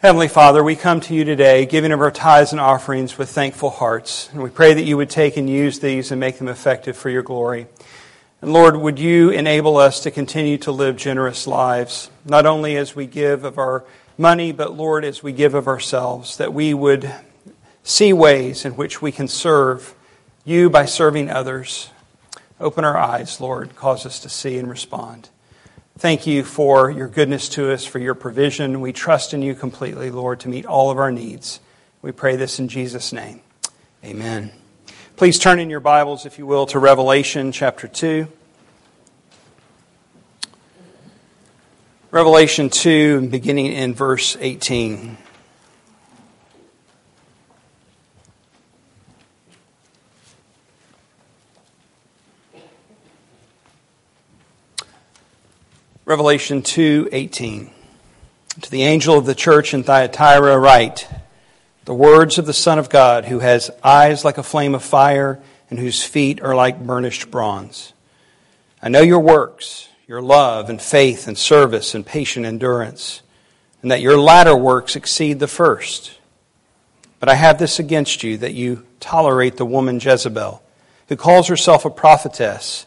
Heavenly Father, we come to you today giving of our tithes and offerings with thankful hearts. And we pray that you would take and use these and make them effective for your glory. And Lord, would you enable us to continue to live generous lives, not only as we give of our money, but Lord, as we give of ourselves, that we would see ways in which we can serve you by serving others. Open our eyes, Lord, cause us to see and respond. Thank you for your goodness to us, for your provision. We trust in you completely, Lord, to meet all of our needs. We pray this in Jesus' name. Amen. Please turn in your Bibles, if you will, to Revelation chapter 2. Revelation 2, beginning in verse 18. Revelation 2:18 To the angel of the church in Thyatira write the words of the son of God who has eyes like a flame of fire and whose feet are like burnished bronze. I know your works your love and faith and service and patient endurance and that your latter works exceed the first. But I have this against you that you tolerate the woman Jezebel who calls herself a prophetess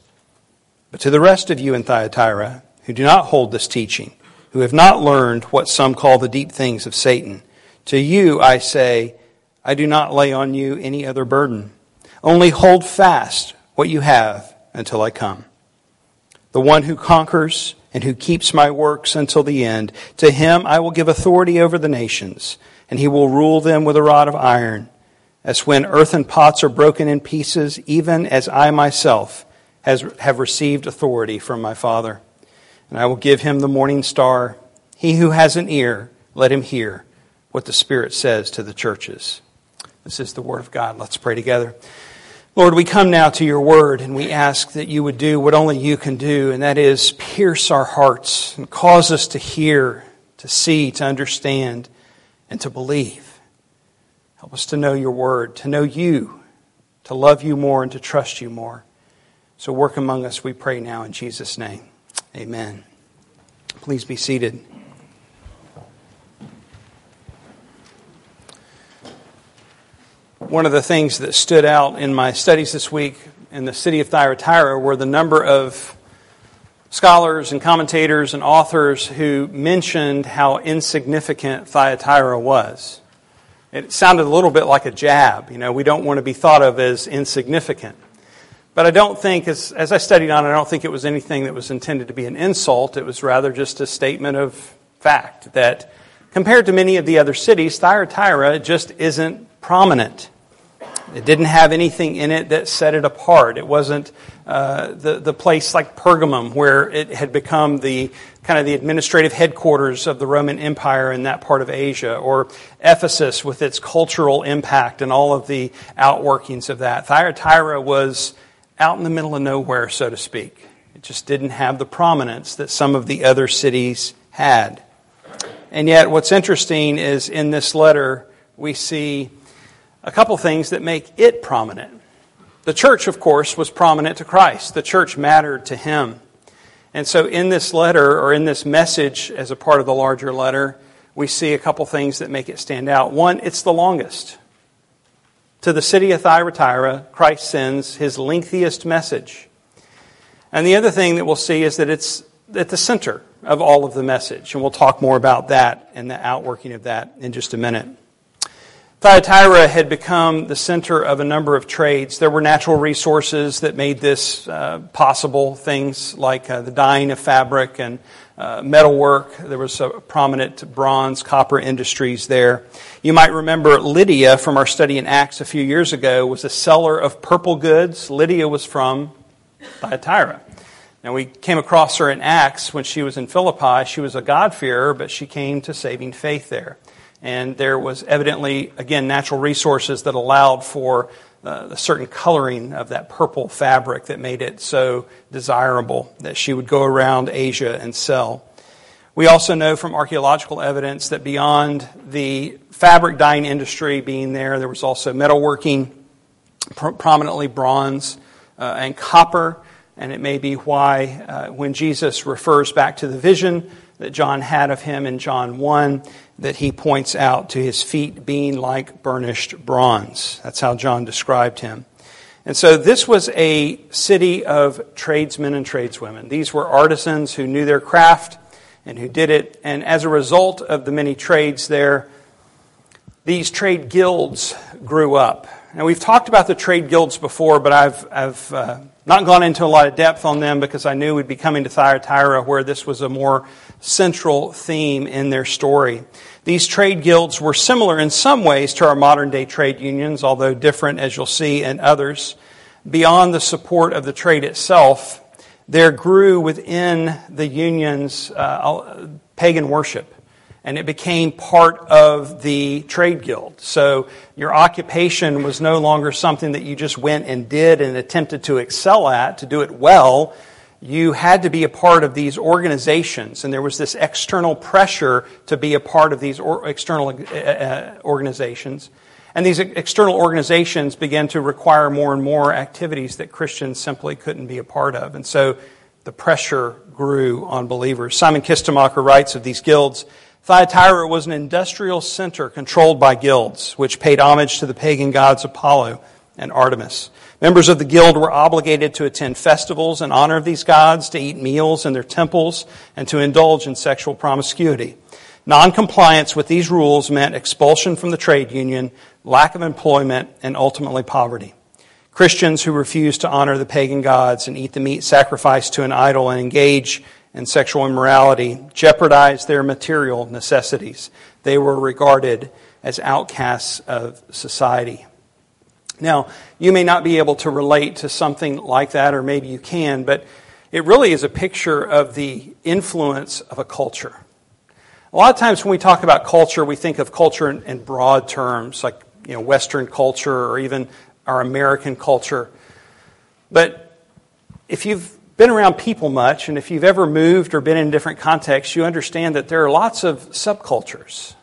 But to the rest of you in Thyatira, who do not hold this teaching, who have not learned what some call the deep things of Satan, to you I say, I do not lay on you any other burden. Only hold fast what you have until I come. The one who conquers and who keeps my works until the end, to him I will give authority over the nations, and he will rule them with a rod of iron, as when earthen pots are broken in pieces, even as I myself has, have received authority from my Father. And I will give him the morning star. He who has an ear, let him hear what the Spirit says to the churches. This is the Word of God. Let's pray together. Lord, we come now to your Word and we ask that you would do what only you can do, and that is pierce our hearts and cause us to hear, to see, to understand, and to believe. Help us to know your Word, to know you, to love you more, and to trust you more. So work among us, we pray now in Jesus' name. Amen. Please be seated. One of the things that stood out in my studies this week in the city of Thyatira were the number of scholars and commentators and authors who mentioned how insignificant Thyatira was. It sounded a little bit like a jab. You know, we don't want to be thought of as insignificant. But I don't think, as, as I studied on it, I don't think it was anything that was intended to be an insult. It was rather just a statement of fact that compared to many of the other cities, Thyatira just isn't prominent. It didn't have anything in it that set it apart. It wasn't uh, the, the place like Pergamum, where it had become the kind of the administrative headquarters of the Roman Empire in that part of Asia, or Ephesus with its cultural impact and all of the outworkings of that. Thyatira was out in the middle of nowhere, so to speak. It just didn't have the prominence that some of the other cities had. And yet, what's interesting is in this letter, we see a couple things that make it prominent. The church, of course, was prominent to Christ, the church mattered to him. And so, in this letter, or in this message as a part of the larger letter, we see a couple things that make it stand out. One, it's the longest. To the city of Thyatira, Christ sends his lengthiest message. And the other thing that we'll see is that it's at the center of all of the message. And we'll talk more about that and the outworking of that in just a minute. Thyatira had become the center of a number of trades. There were natural resources that made this uh, possible, things like uh, the dyeing of fabric and uh, metalwork. There was a prominent bronze, copper industries there. You might remember Lydia from our study in Acts a few years ago was a seller of purple goods. Lydia was from Thyatira. Now, we came across her in Acts when she was in Philippi. She was a God-fearer, but she came to saving faith there. And there was evidently, again, natural resources that allowed for uh, a certain coloring of that purple fabric that made it so desirable that she would go around Asia and sell. We also know from archaeological evidence that beyond the fabric dyeing industry being there, there was also metalworking, prominently bronze uh, and copper. And it may be why, uh, when Jesus refers back to the vision that John had of him in John 1, that he points out to his feet being like burnished bronze. That's how John described him. And so this was a city of tradesmen and tradeswomen. These were artisans who knew their craft and who did it. And as a result of the many trades there, these trade guilds grew up. Now, we've talked about the trade guilds before, but I've, I've uh, not gone into a lot of depth on them because I knew we'd be coming to Thyatira where this was a more central theme in their story. These trade guilds were similar in some ways to our modern day trade unions, although different, as you'll see, in others. Beyond the support of the trade itself, there grew within the unions uh, pagan worship, and it became part of the trade guild. So your occupation was no longer something that you just went and did and attempted to excel at, to do it well you had to be a part of these organizations, and there was this external pressure to be a part of these or external uh, uh, organizations. And these external organizations began to require more and more activities that Christians simply couldn't be a part of. And so the pressure grew on believers. Simon Kistemaker writes of these guilds Thyatira was an industrial center controlled by guilds, which paid homage to the pagan gods Apollo and Artemis. Members of the guild were obligated to attend festivals in honor of these gods, to eat meals in their temples, and to indulge in sexual promiscuity. Noncompliance with these rules meant expulsion from the trade union, lack of employment, and ultimately poverty. Christians who refused to honor the pagan gods and eat the meat sacrificed to an idol and engage in sexual immorality jeopardized their material necessities. They were regarded as outcasts of society. Now, you may not be able to relate to something like that, or maybe you can, but it really is a picture of the influence of a culture. A lot of times when we talk about culture, we think of culture in, in broad terms, like you know, Western culture or even our American culture. But if you've been around people much, and if you've ever moved or been in different contexts, you understand that there are lots of subcultures.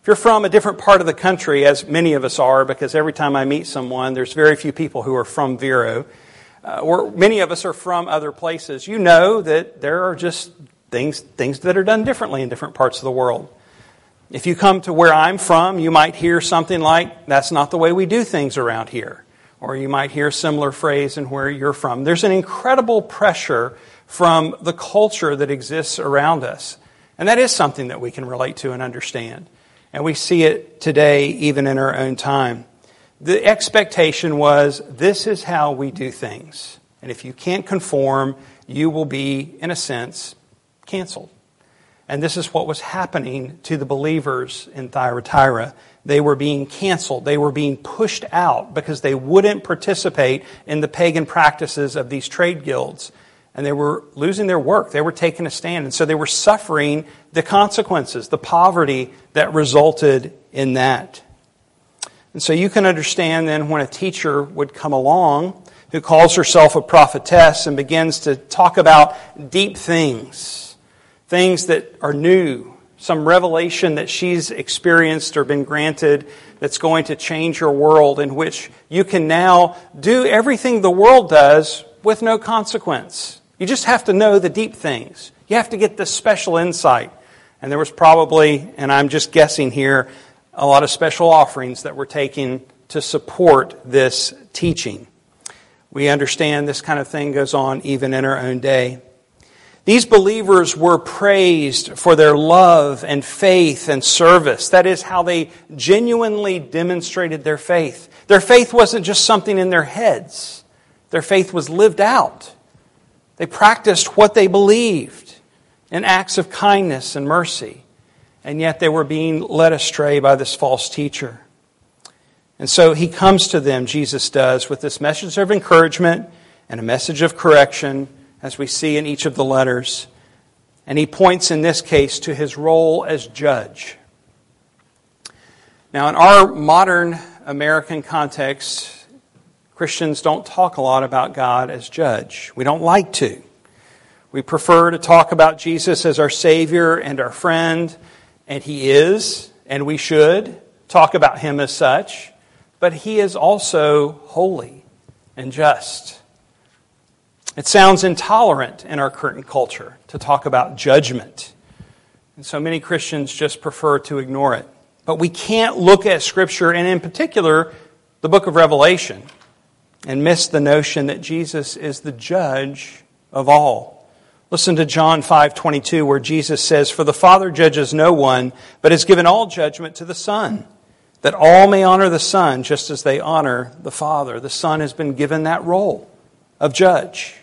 If you're from a different part of the country, as many of us are, because every time I meet someone, there's very few people who are from Vero, uh, or many of us are from other places, you know that there are just things, things that are done differently in different parts of the world. If you come to where I'm from, you might hear something like, that's not the way we do things around here. Or you might hear a similar phrase in where you're from. There's an incredible pressure from the culture that exists around us. And that is something that we can relate to and understand. And we see it today, even in our own time. The expectation was this is how we do things. And if you can't conform, you will be, in a sense, canceled. And this is what was happening to the believers in Thyatira. They were being canceled. They were being pushed out because they wouldn't participate in the pagan practices of these trade guilds and they were losing their work. They were taking a stand. And so they were suffering the consequences, the poverty that resulted in that. And so you can understand then when a teacher would come along who calls herself a prophetess and begins to talk about deep things, things that are new, some revelation that she's experienced or been granted that's going to change your world, in which you can now do everything the world does with no consequence. You just have to know the deep things. You have to get the special insight. And there was probably, and I'm just guessing here, a lot of special offerings that were taken to support this teaching. We understand this kind of thing goes on even in our own day. These believers were praised for their love and faith and service. That is how they genuinely demonstrated their faith. Their faith wasn't just something in their heads, their faith was lived out. They practiced what they believed in acts of kindness and mercy, and yet they were being led astray by this false teacher. And so he comes to them, Jesus does, with this message of encouragement and a message of correction as we see in each of the letters. And he points in this case to his role as judge. Now, in our modern American context, Christians don't talk a lot about God as judge. We don't like to. We prefer to talk about Jesus as our Savior and our friend, and He is, and we should talk about Him as such, but He is also holy and just. It sounds intolerant in our current culture to talk about judgment. And so many Christians just prefer to ignore it. But we can't look at Scripture, and in particular, the book of Revelation, and miss the notion that Jesus is the judge of all. Listen to John 5:22 where Jesus says, "For the Father judges no one, but has given all judgment to the Son, that all may honor the Son just as they honor the Father." The Son has been given that role of judge.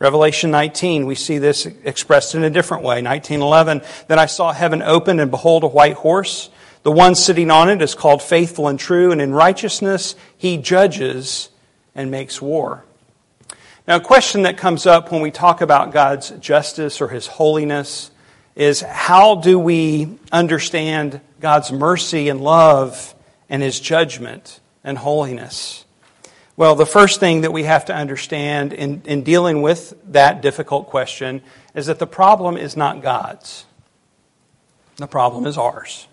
Revelation 19, we see this expressed in a different way. 19:11, "Then I saw heaven open and behold a white horse, the one sitting on it is called faithful and true, and in righteousness he judges and makes war." Now, a question that comes up when we talk about God's justice or His holiness is how do we understand God's mercy and love and His judgment and holiness? Well, the first thing that we have to understand in, in dealing with that difficult question is that the problem is not God's, the problem is ours.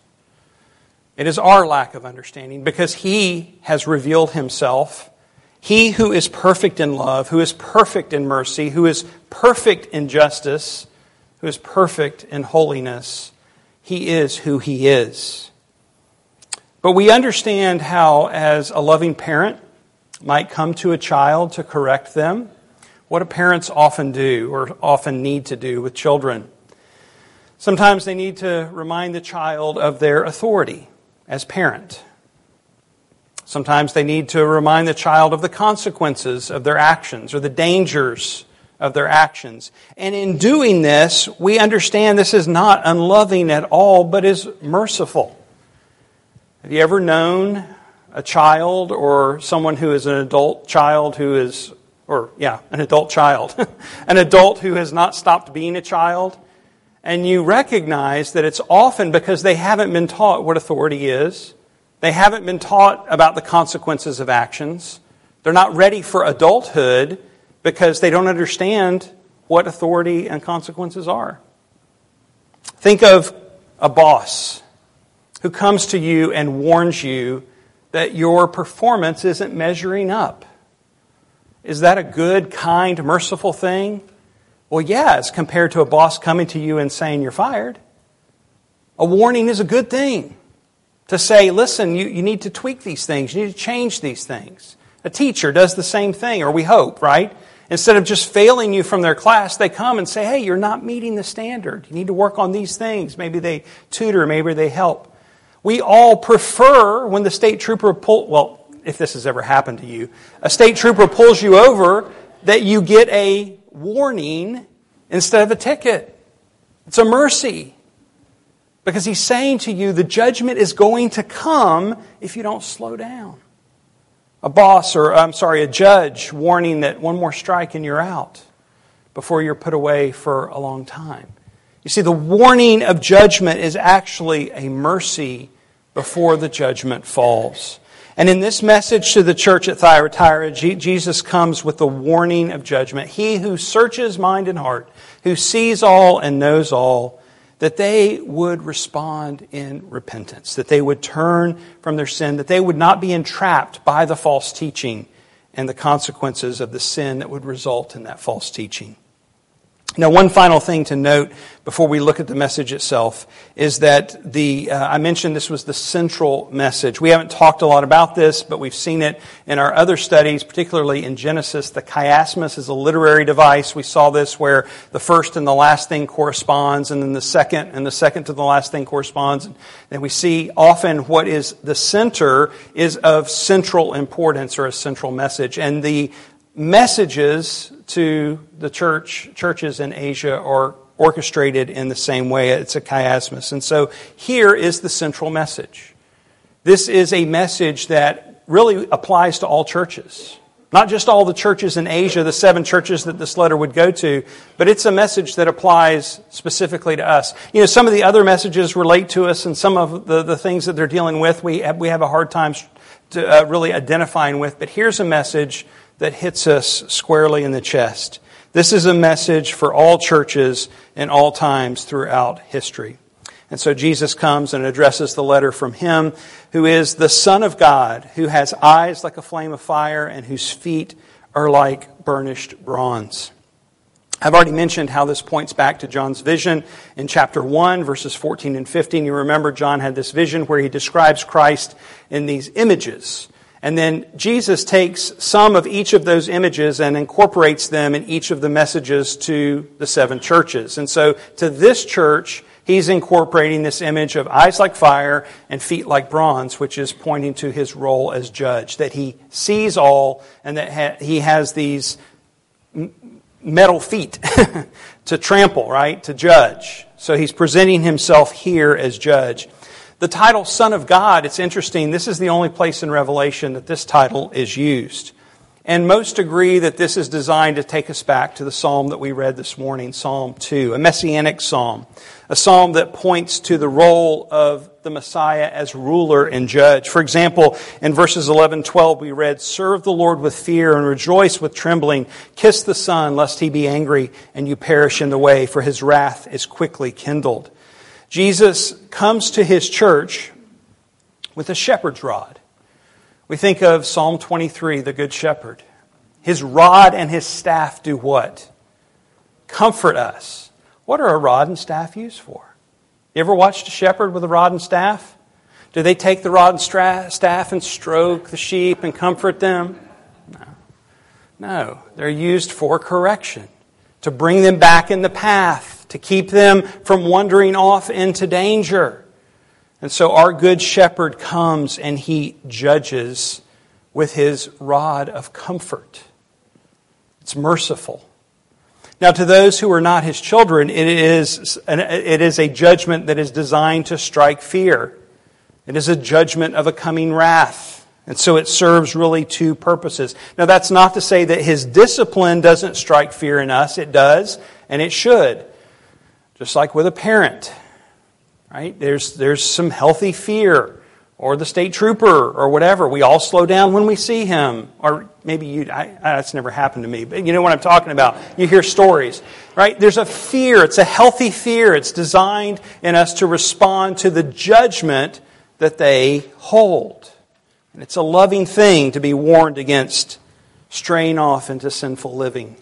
It is our lack of understanding because He has revealed Himself he who is perfect in love, who is perfect in mercy, who is perfect in justice, who is perfect in holiness, he is who he is. But we understand how, as a loving parent might come to a child to correct them, what do parents often do or often need to do with children? Sometimes they need to remind the child of their authority as parent. Sometimes they need to remind the child of the consequences of their actions or the dangers of their actions. And in doing this, we understand this is not unloving at all, but is merciful. Have you ever known a child or someone who is an adult child who is, or yeah, an adult child, an adult who has not stopped being a child? And you recognize that it's often because they haven't been taught what authority is they haven't been taught about the consequences of actions. They're not ready for adulthood because they don't understand what authority and consequences are. Think of a boss who comes to you and warns you that your performance isn't measuring up. Is that a good, kind, merciful thing? Well, yes, compared to a boss coming to you and saying you're fired. A warning is a good thing to say, listen, you, you need to tweak these things, you need to change these things. A teacher does the same thing, or we hope, right? Instead of just failing you from their class, they come and say, hey, you're not meeting the standard. You need to work on these things. Maybe they tutor, maybe they help. We all prefer when the state trooper pull, well, if this has ever happened to you, a state trooper pulls you over that you get a warning instead of a ticket. It's a mercy. Because he's saying to you, the judgment is going to come if you don't slow down. A boss, or I'm sorry, a judge warning that one more strike and you're out before you're put away for a long time. You see, the warning of judgment is actually a mercy before the judgment falls. And in this message to the church at Thyatira, Jesus comes with the warning of judgment. He who searches mind and heart, who sees all and knows all, that they would respond in repentance, that they would turn from their sin, that they would not be entrapped by the false teaching and the consequences of the sin that would result in that false teaching. Now, one final thing to note before we look at the message itself is that the, uh, I mentioned this was the central message. We haven't talked a lot about this, but we've seen it in our other studies, particularly in Genesis. The chiasmus is a literary device. We saw this where the first and the last thing corresponds, and then the second and the second to the last thing corresponds. And we see often what is the center is of central importance or a central message. And the messages to the church, churches in Asia are orchestrated in the same way. It's a chiasmus. And so here is the central message. This is a message that really applies to all churches. Not just all the churches in Asia, the seven churches that this letter would go to, but it's a message that applies specifically to us. You know, some of the other messages relate to us, and some of the, the things that they're dealing with, we have, we have a hard time to, uh, really identifying with. But here's a message that hits us squarely in the chest. This is a message for all churches in all times throughout history. And so Jesus comes and addresses the letter from him who is the Son of God, who has eyes like a flame of fire and whose feet are like burnished bronze. I've already mentioned how this points back to John's vision in chapter 1, verses 14 and 15. You remember John had this vision where he describes Christ in these images. And then Jesus takes some of each of those images and incorporates them in each of the messages to the seven churches. And so to this church, he's incorporating this image of eyes like fire and feet like bronze, which is pointing to his role as judge, that he sees all and that he has these metal feet to trample, right? To judge. So he's presenting himself here as judge. The title Son of God, it's interesting. This is the only place in Revelation that this title is used. And most agree that this is designed to take us back to the psalm that we read this morning, Psalm 2, a messianic psalm, a psalm that points to the role of the Messiah as ruler and judge. For example, in verses 11 12, we read, Serve the Lord with fear and rejoice with trembling. Kiss the Son, lest he be angry and you perish in the way, for his wrath is quickly kindled. Jesus comes to his church with a shepherd's rod. We think of Psalm 23, the Good Shepherd. His rod and his staff do what? Comfort us. What are a rod and staff used for? You ever watched a shepherd with a rod and staff? Do they take the rod and stra- staff and stroke the sheep and comfort them? No. No. They're used for correction, to bring them back in the path, to keep them from wandering off into danger. And so our good shepherd comes and he judges with his rod of comfort. It's merciful. Now, to those who are not his children, it is, an, it is a judgment that is designed to strike fear. It is a judgment of a coming wrath. And so it serves really two purposes. Now, that's not to say that his discipline doesn't strike fear in us. It does, and it should. Just like with a parent. Right? There's, there's some healthy fear, or the state trooper, or whatever. We all slow down when we see him. Or maybe you, I, that's never happened to me, but you know what I'm talking about. You hear stories, right? There's a fear. It's a healthy fear. It's designed in us to respond to the judgment that they hold. And it's a loving thing to be warned against straying off into sinful living,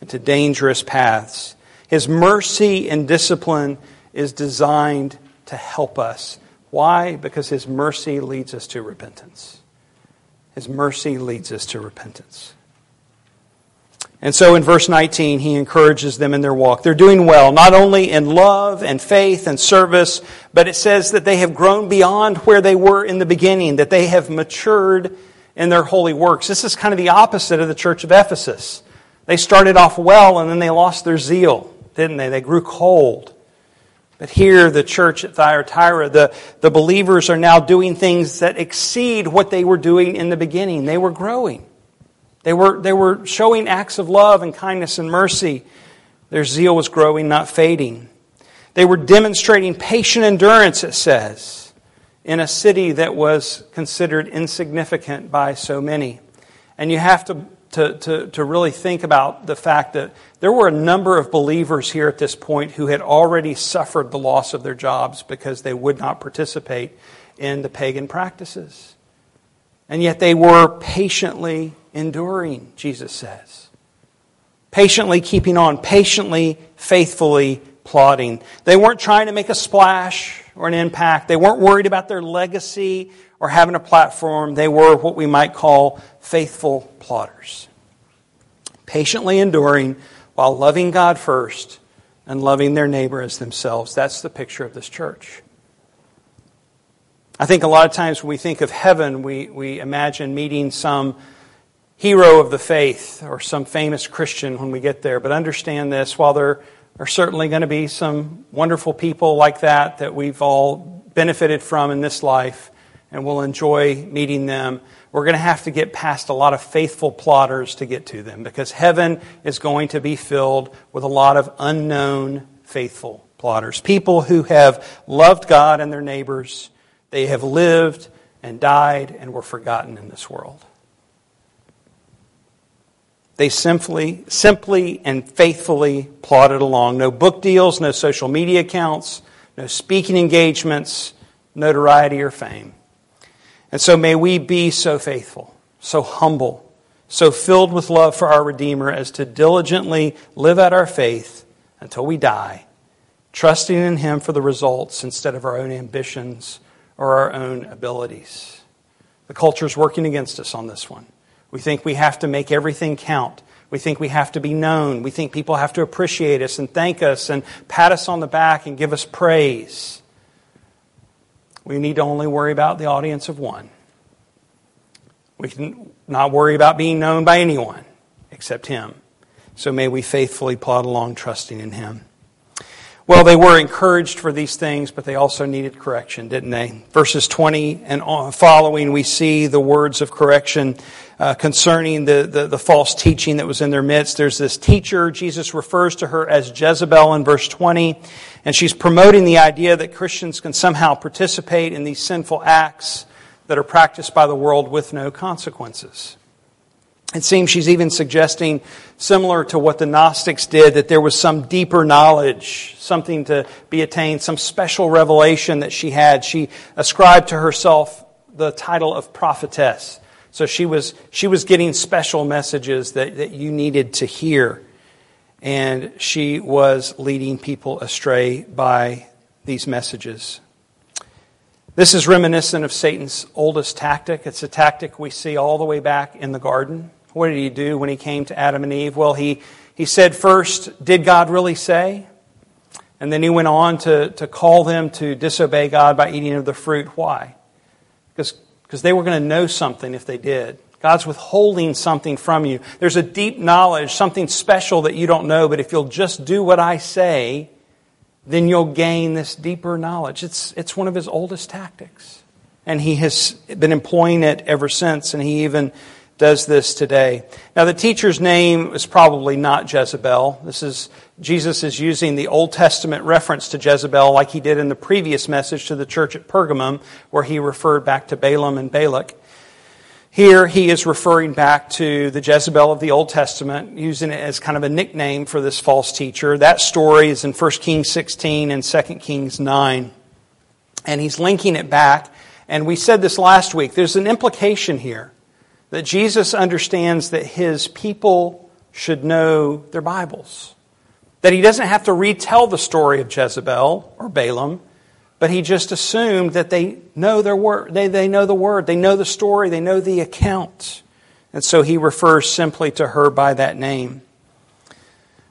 into dangerous paths. His mercy and discipline is designed to help us. Why? Because His mercy leads us to repentance. His mercy leads us to repentance. And so in verse 19, he encourages them in their walk. They're doing well, not only in love and faith and service, but it says that they have grown beyond where they were in the beginning, that they have matured in their holy works. This is kind of the opposite of the church of Ephesus. They started off well and then they lost their zeal, didn't they? They grew cold. But here, the church at Thyatira, the, the believers are now doing things that exceed what they were doing in the beginning. They were growing. They were, they were showing acts of love and kindness and mercy. Their zeal was growing, not fading. They were demonstrating patient endurance, it says, in a city that was considered insignificant by so many. And you have to to, to, to really think about the fact that there were a number of believers here at this point who had already suffered the loss of their jobs because they would not participate in the pagan practices. And yet they were patiently enduring, Jesus says. Patiently keeping on, patiently, faithfully plodding. They weren't trying to make a splash or an impact. They weren't worried about their legacy or having a platform. They were what we might call faithful plodders. Patiently enduring while loving God first and loving their neighbor as themselves. That's the picture of this church. I think a lot of times when we think of heaven, we, we imagine meeting some hero of the faith or some famous Christian when we get there. But understand this while there are certainly going to be some wonderful people like that that we've all benefited from in this life, and we'll enjoy meeting them. We're going to have to get past a lot of faithful plodders to get to them because heaven is going to be filled with a lot of unknown faithful plodders. People who have loved God and their neighbors. They have lived and died and were forgotten in this world. They simply, simply and faithfully plodded along. No book deals, no social media accounts, no speaking engagements, notoriety or fame. And so may we be so faithful, so humble, so filled with love for our Redeemer as to diligently live out our faith until we die, trusting in Him for the results instead of our own ambitions or our own abilities. The culture is working against us on this one. We think we have to make everything count. We think we have to be known. We think people have to appreciate us and thank us and pat us on the back and give us praise. We need to only worry about the audience of one. We can not worry about being known by anyone except Him. So may we faithfully plod along trusting in Him. Well, they were encouraged for these things, but they also needed correction, didn't they? Verses 20 and following, we see the words of correction uh, concerning the, the, the, false teaching that was in their midst. There's this teacher, Jesus refers to her as Jezebel in verse 20, and she's promoting the idea that Christians can somehow participate in these sinful acts that are practiced by the world with no consequences. It seems she's even suggesting, similar to what the Gnostics did, that there was some deeper knowledge, something to be attained, some special revelation that she had. She ascribed to herself the title of prophetess. So she was, she was getting special messages that, that you needed to hear. And she was leading people astray by these messages. This is reminiscent of Satan's oldest tactic. It's a tactic we see all the way back in the garden. What did he do when he came to Adam and Eve? Well, he, he said first, Did God really say? And then he went on to, to call them to disobey God by eating of the fruit. Why? Because, because they were going to know something if they did. God's withholding something from you. There's a deep knowledge, something special that you don't know, but if you'll just do what I say, then you'll gain this deeper knowledge. It's, it's one of his oldest tactics. And he has been employing it ever since, and he even does this today. Now, the teacher's name is probably not Jezebel. This is, Jesus is using the Old Testament reference to Jezebel like he did in the previous message to the church at Pergamum, where he referred back to Balaam and Balak. Here, he is referring back to the Jezebel of the Old Testament, using it as kind of a nickname for this false teacher. That story is in 1 Kings 16 and 2 Kings 9. And he's linking it back. And we said this last week. There's an implication here that Jesus understands that his people should know their Bibles. That he doesn't have to retell the story of Jezebel or Balaam, but he just assumed that they know their word, they, they know the word, they know the story, they know the account. And so he refers simply to her by that name.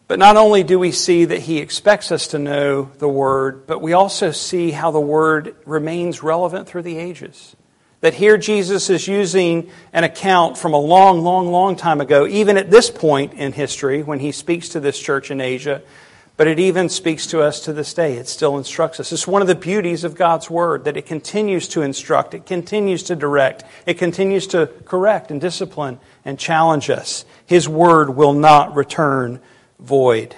But not only do we see that he expects us to know the word, but we also see how the word remains relevant through the ages that here Jesus is using an account from a long, long, long time ago, even at this point in history when he speaks to this church in Asia, but it even speaks to us to this day. It still instructs us. It's one of the beauties of God's Word that it continues to instruct, it continues to direct, it continues to correct and discipline and challenge us. His Word will not return void.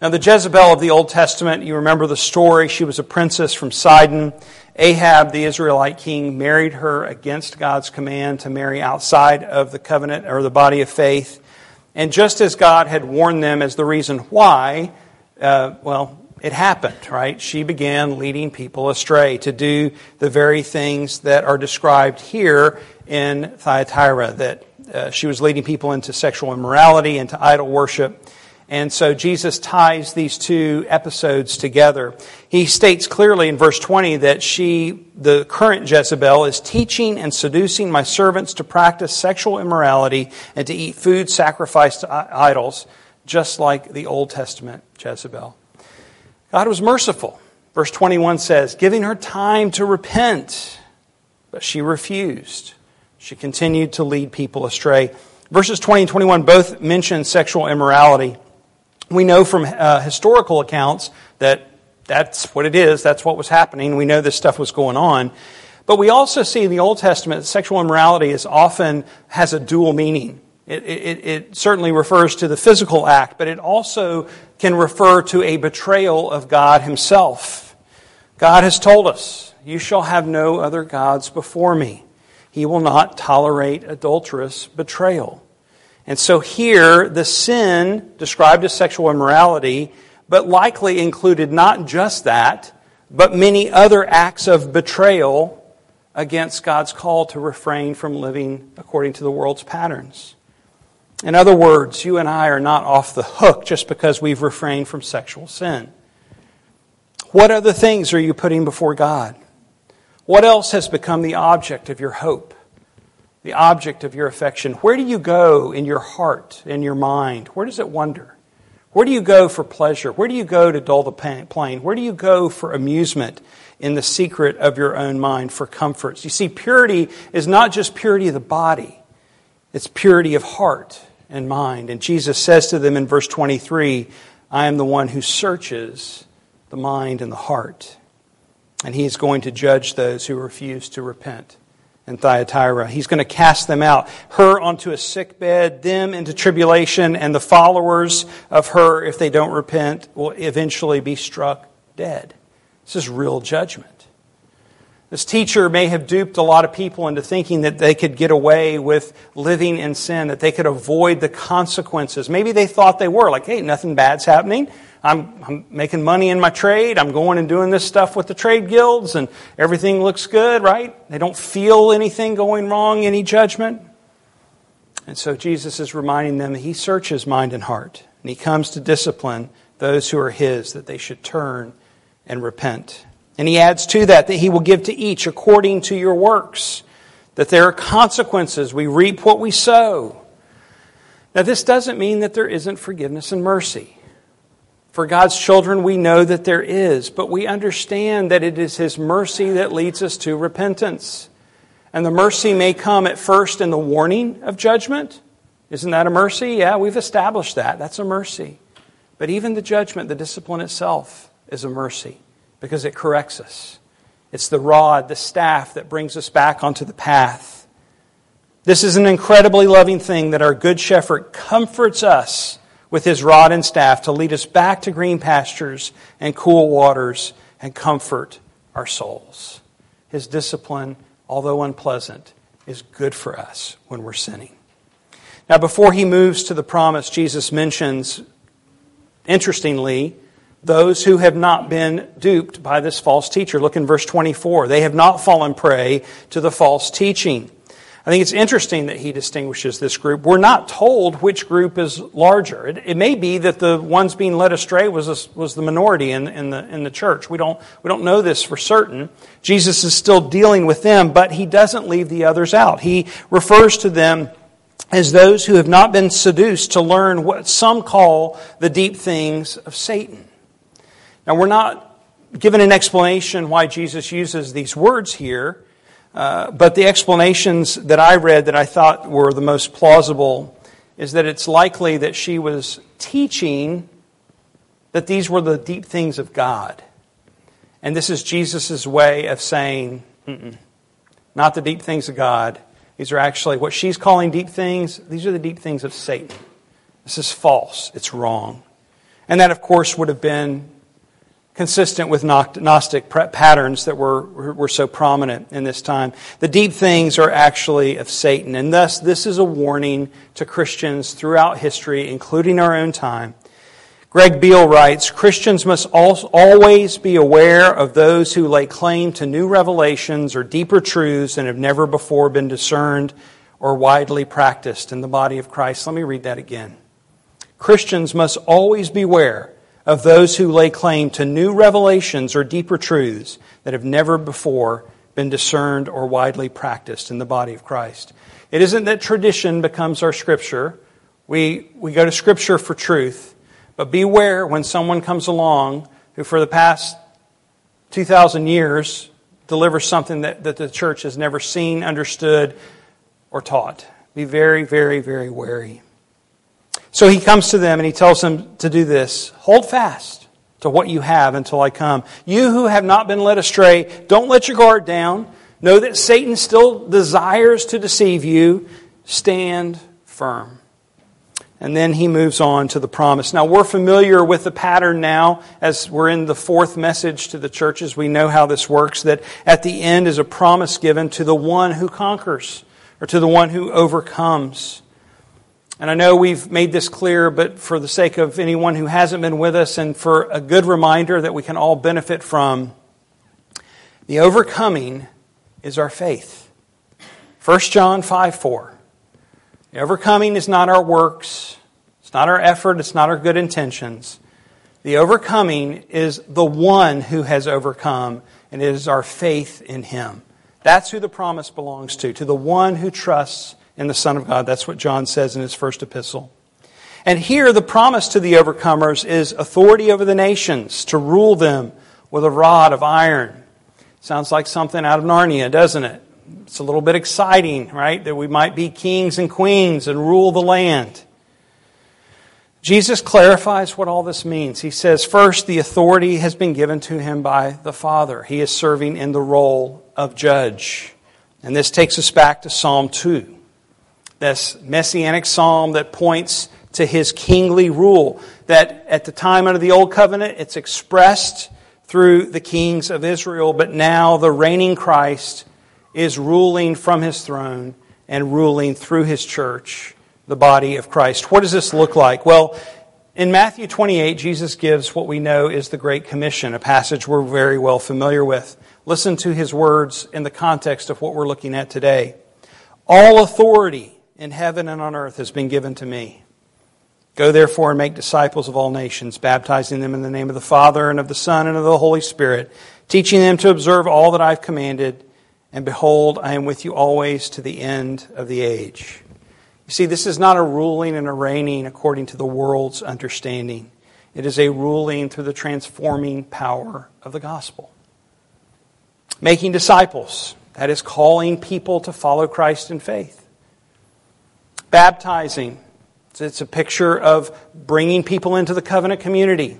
Now, the Jezebel of the Old Testament, you remember the story. She was a princess from Sidon. Ahab, the Israelite king, married her against God's command to marry outside of the covenant or the body of faith. And just as God had warned them as the reason why, uh, well, it happened, right? She began leading people astray to do the very things that are described here in Thyatira, that uh, she was leading people into sexual immorality, into idol worship. And so Jesus ties these two episodes together. He states clearly in verse 20 that she, the current Jezebel, is teaching and seducing my servants to practice sexual immorality and to eat food sacrificed to idols, just like the Old Testament Jezebel. God was merciful. Verse 21 says, giving her time to repent, but she refused. She continued to lead people astray. Verses 20 and 21 both mention sexual immorality. We know from uh, historical accounts that that's what it is, that's what was happening. We know this stuff was going on. But we also see in the Old Testament that sexual immorality is often has a dual meaning. It, it, it, certainly refers to the physical act, but it also can refer to a betrayal of God Himself. God has told us, You shall have no other gods before me. He will not tolerate adulterous betrayal. And so here, the sin described as sexual immorality, but likely included not just that, but many other acts of betrayal against God's call to refrain from living according to the world's patterns. In other words, you and I are not off the hook just because we've refrained from sexual sin. What other things are you putting before God? What else has become the object of your hope, the object of your affection? Where do you go in your heart, in your mind? Where does it wander? Where do you go for pleasure? Where do you go to dull the pain? Where do you go for amusement in the secret of your own mind for comforts? You see, purity is not just purity of the body, it's purity of heart and mind. And Jesus says to them in verse 23 I am the one who searches the mind and the heart. And he is going to judge those who refuse to repent in Thyatira. He's going to cast them out, her onto a sick bed, them into tribulation, and the followers of her, if they don't repent, will eventually be struck dead. This is real judgment. This teacher may have duped a lot of people into thinking that they could get away with living in sin, that they could avoid the consequences. Maybe they thought they were, like, hey, nothing bad's happening. I'm, I'm making money in my trade. I'm going and doing this stuff with the trade guilds, and everything looks good, right? They don't feel anything going wrong, any judgment. And so Jesus is reminding them that He searches mind and heart, and He comes to discipline those who are His, that they should turn and repent. And he adds to that that he will give to each according to your works, that there are consequences. We reap what we sow. Now, this doesn't mean that there isn't forgiveness and mercy. For God's children, we know that there is, but we understand that it is His mercy that leads us to repentance. And the mercy may come at first in the warning of judgment. Isn't that a mercy? Yeah, we've established that. That's a mercy. But even the judgment, the discipline itself, is a mercy because it corrects us. It's the rod, the staff that brings us back onto the path. This is an incredibly loving thing that our Good Shepherd comforts us with his rod and staff to lead us back to green pastures and cool waters and comfort our souls. His discipline, although unpleasant, is good for us when we're sinning. Now, before he moves to the promise, Jesus mentions, interestingly, those who have not been duped by this false teacher. Look in verse 24. They have not fallen prey to the false teaching. I think it's interesting that he distinguishes this group. We're not told which group is larger. It, it may be that the ones being led astray was, a, was the minority in, in, the, in the church. We don't, we don't know this for certain. Jesus is still dealing with them, but he doesn't leave the others out. He refers to them as those who have not been seduced to learn what some call the deep things of Satan. Now, we're not given an explanation why Jesus uses these words here, uh, but the explanations that I read that I thought were the most plausible is that it's likely that she was teaching that these were the deep things of God. And this is Jesus' way of saying, not the deep things of God. These are actually what she's calling deep things. These are the deep things of Satan. This is false. It's wrong. And that, of course, would have been consistent with Gnostic patterns that were, were so prominent in this time. The deep things are actually of Satan, and thus this is a warning to Christians throughout history, including our own time. Greg Beale writes Christians must always be aware of those who lay claim to new revelations or deeper truths and have never before been discerned or widely practiced in the body of Christ. Let me read that again. Christians must always beware of those who lay claim to new revelations or deeper truths that have never before been discerned or widely practiced in the body of Christ. It isn't that tradition becomes our scripture. We, we go to scripture for truth, but beware when someone comes along who, for the past 2,000 years, delivers something that, that the church has never seen, understood, or taught. Be very, very, very wary. So he comes to them and he tells them to do this hold fast to what you have until I come. You who have not been led astray, don't let your guard down. Know that Satan still desires to deceive you. Stand firm. And then he moves on to the promise. Now, we're familiar with the pattern now as we're in the fourth message to the churches. We know how this works that at the end is a promise given to the one who conquers or to the one who overcomes. And I know we've made this clear, but for the sake of anyone who hasn't been with us and for a good reminder that we can all benefit from, the overcoming is our faith. 1 John 5 4. The overcoming is not our works, it's not our effort, it's not our good intentions. The overcoming is the one who has overcome, and it is our faith in him. That's who the promise belongs to, to the one who trusts in the Son of God. That's what John says in his first epistle. And here, the promise to the overcomers is authority over the nations, to rule them with a rod of iron. Sounds like something out of Narnia, doesn't it? It's a little bit exciting, right? That we might be kings and queens and rule the land. Jesus clarifies what all this means. He says, first, the authority has been given to him by the Father. He is serving in the role of judge. And this takes us back to Psalm 2, this messianic psalm that points to his kingly rule. That at the time under the Old Covenant, it's expressed through the kings of Israel, but now the reigning Christ is ruling from his throne and ruling through his church, the body of Christ. What does this look like? Well, in Matthew 28, Jesus gives what we know is the Great Commission, a passage we're very well familiar with. Listen to his words in the context of what we're looking at today. All authority in heaven and on earth has been given to me. Go therefore and make disciples of all nations, baptizing them in the name of the Father and of the Son and of the Holy Spirit, teaching them to observe all that I've commanded and behold, I am with you always to the end of the age. You see, this is not a ruling and a reigning according to the world's understanding. It is a ruling through the transforming power of the gospel. Making disciples, that is calling people to follow Christ in faith. Baptizing, it's a picture of bringing people into the covenant community.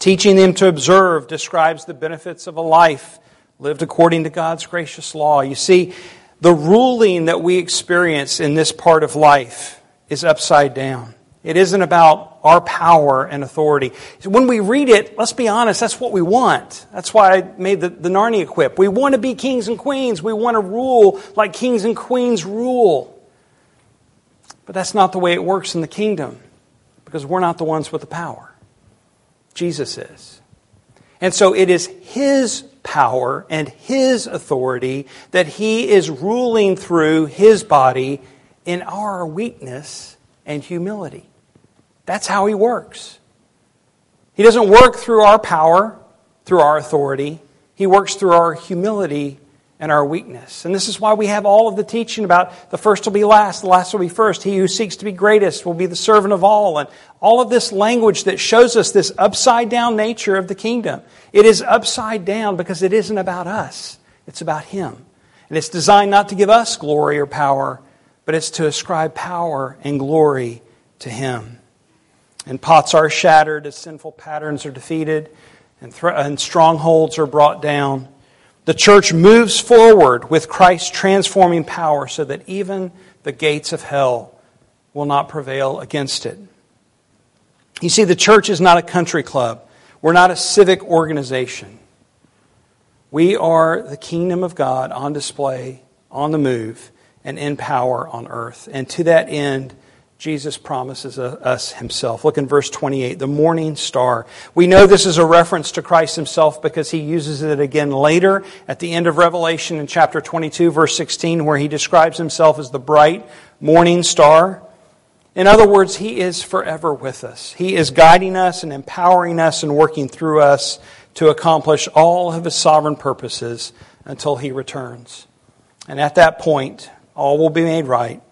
Teaching them to observe describes the benefits of a life lived according to God's gracious law. You see, the ruling that we experience in this part of life is upside down. It isn't about our power and authority. When we read it, let's be honest, that's what we want. That's why I made the, the Narnia quip. We want to be kings and queens. We want to rule like kings and queens rule. But that's not the way it works in the kingdom because we're not the ones with the power. Jesus is. And so it is His power and His authority that He is ruling through His body in our weakness and humility. That's how He works. He doesn't work through our power, through our authority. He works through our humility and our weakness. And this is why we have all of the teaching about the first will be last, the last will be first. He who seeks to be greatest will be the servant of all. And all of this language that shows us this upside down nature of the kingdom. It is upside down because it isn't about us, it's about Him. And it's designed not to give us glory or power, but it's to ascribe power and glory to Him. And pots are shattered as sinful patterns are defeated, and, th- and strongholds are brought down. The church moves forward with Christ's transforming power so that even the gates of hell will not prevail against it. You see, the church is not a country club, we're not a civic organization. We are the kingdom of God on display, on the move, and in power on earth. And to that end, Jesus promises us himself. Look in verse 28, the morning star. We know this is a reference to Christ himself because he uses it again later at the end of Revelation in chapter 22, verse 16, where he describes himself as the bright morning star. In other words, he is forever with us. He is guiding us and empowering us and working through us to accomplish all of his sovereign purposes until he returns. And at that point, all will be made right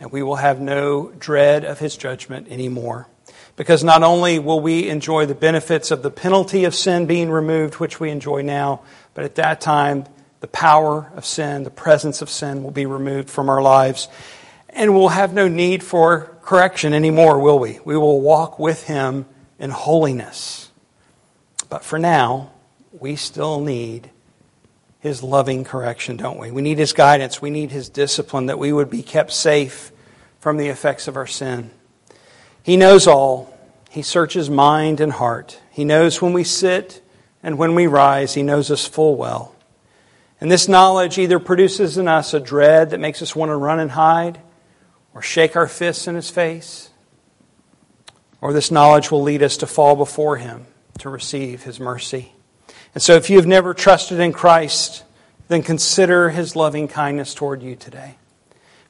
and we will have no dread of his judgment anymore. Because not only will we enjoy the benefits of the penalty of sin being removed, which we enjoy now, but at that time, the power of sin, the presence of sin will be removed from our lives. And we'll have no need for correction anymore, will we? We will walk with him in holiness. But for now, we still need his loving correction, don't we? We need his guidance. We need his discipline that we would be kept safe from the effects of our sin. He knows all. He searches mind and heart. He knows when we sit and when we rise. He knows us full well. And this knowledge either produces in us a dread that makes us want to run and hide or shake our fists in his face, or this knowledge will lead us to fall before him to receive his mercy. And so, if you have never trusted in Christ, then consider his loving kindness toward you today.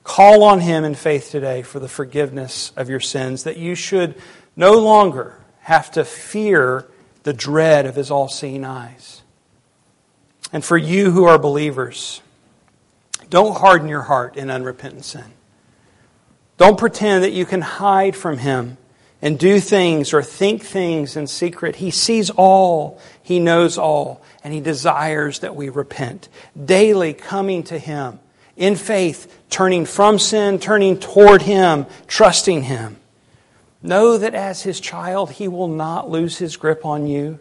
Call on him in faith today for the forgiveness of your sins, that you should no longer have to fear the dread of his all seeing eyes. And for you who are believers, don't harden your heart in unrepentant sin. Don't pretend that you can hide from him and do things or think things in secret. He sees all, He knows all, and He desires that we repent. Daily coming to Him in faith, turning from sin, turning toward Him, trusting Him. Know that as His child, He will not lose His grip on you,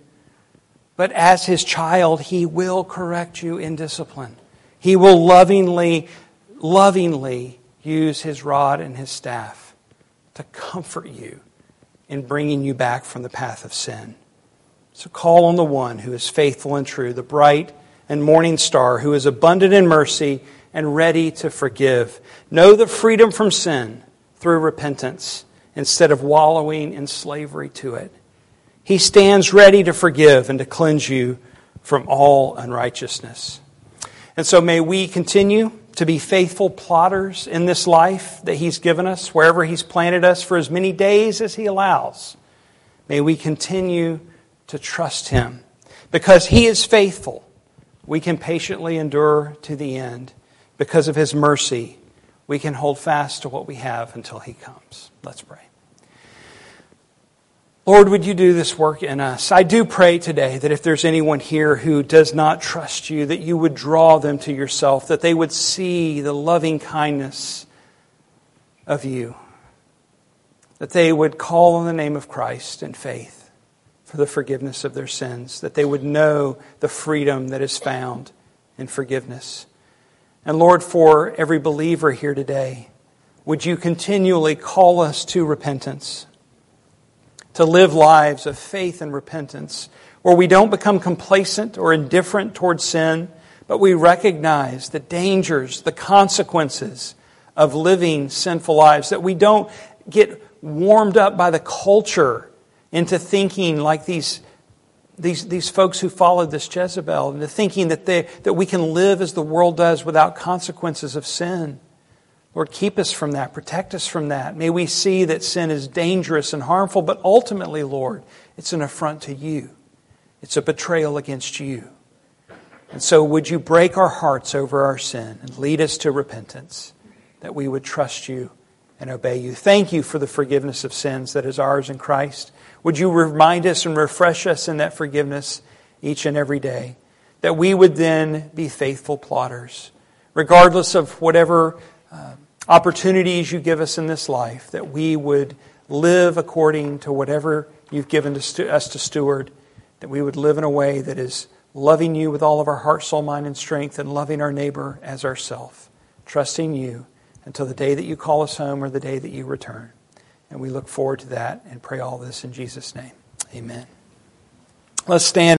but as His child, He will correct you in discipline. He will lovingly, lovingly use His rod and His staff to comfort you in bringing you back from the path of sin. So call on the one who is faithful and true, the bright and morning star, who is abundant in mercy and ready to forgive. Know the freedom from sin through repentance instead of wallowing in slavery to it. He stands ready to forgive and to cleanse you from all unrighteousness. And so may we continue to be faithful plodders in this life that He's given us, wherever He's planted us for as many days as He allows. May we continue to trust Him. Because He is faithful, we can patiently endure to the end. Because of His mercy, we can hold fast to what we have until He comes. Let's pray. Lord, would you do this work in us? I do pray today that if there's anyone here who does not trust you, that you would draw them to yourself, that they would see the loving kindness of you, that they would call on the name of Christ in faith for the forgiveness of their sins, that they would know the freedom that is found in forgiveness. And Lord, for every believer here today, would you continually call us to repentance? to live lives of faith and repentance, where we don't become complacent or indifferent towards sin, but we recognize the dangers, the consequences of living sinful lives, that we don't get warmed up by the culture into thinking like these, these, these folks who followed this Jezebel, into thinking that, they, that we can live as the world does without consequences of sin. Lord, keep us from that. Protect us from that. May we see that sin is dangerous and harmful, but ultimately, Lord, it's an affront to you. It's a betrayal against you. And so, would you break our hearts over our sin and lead us to repentance, that we would trust you and obey you? Thank you for the forgiveness of sins that is ours in Christ. Would you remind us and refresh us in that forgiveness each and every day, that we would then be faithful plodders, regardless of whatever. Uh, opportunities you give us in this life, that we would live according to whatever you've given to us to steward, that we would live in a way that is loving you with all of our heart, soul, mind, and strength, and loving our neighbor as ourself, trusting you until the day that you call us home or the day that you return. And we look forward to that and pray all this in Jesus' name. Amen. Let's stand.